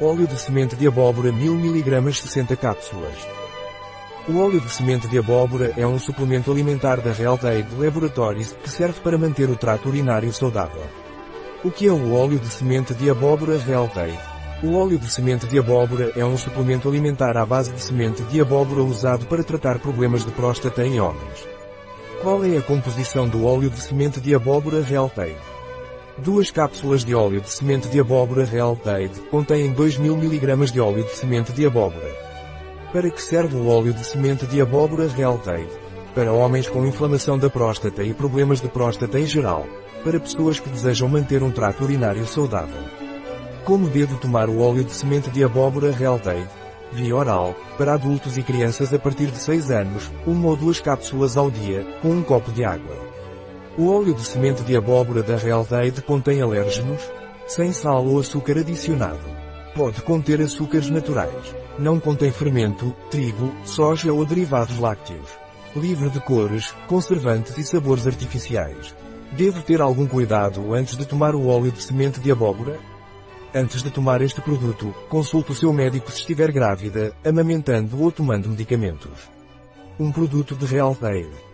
Óleo de semente de abóbora 1000 mg 60 cápsulas. O óleo de semente de abóbora é um suplemento alimentar da Realtade Laboratories que serve para manter o trato urinário saudável. O que é o óleo de semente de abóbora Realtade? O óleo de semente de abóbora é um suplemento alimentar à base de semente de abóbora usado para tratar problemas de próstata em homens. Qual é a composição do óleo de semente de abóbora Realtade? Duas cápsulas de óleo de semente de abóbora Real Tade contêm 2000 mg de óleo de semente de abóbora. Para que serve o óleo de semente de abóbora Real Tade? Para homens com inflamação da próstata e problemas de próstata em geral. Para pessoas que desejam manter um trato urinário saudável. Como devo tomar o óleo de semente de abóbora Real Tade? Via oral, para adultos e crianças a partir de 6 anos, uma ou duas cápsulas ao dia, com um copo de água. O óleo de semente de abóbora da Realtade contém alérgenos, sem sal ou açúcar adicionado. Pode conter açúcares naturais. Não contém fermento, trigo, soja ou derivados lácteos. Livre de cores, conservantes e sabores artificiais. Devo ter algum cuidado antes de tomar o óleo de semente de abóbora? Antes de tomar este produto, consulte o seu médico se estiver grávida, amamentando ou tomando medicamentos. Um produto de Realtade.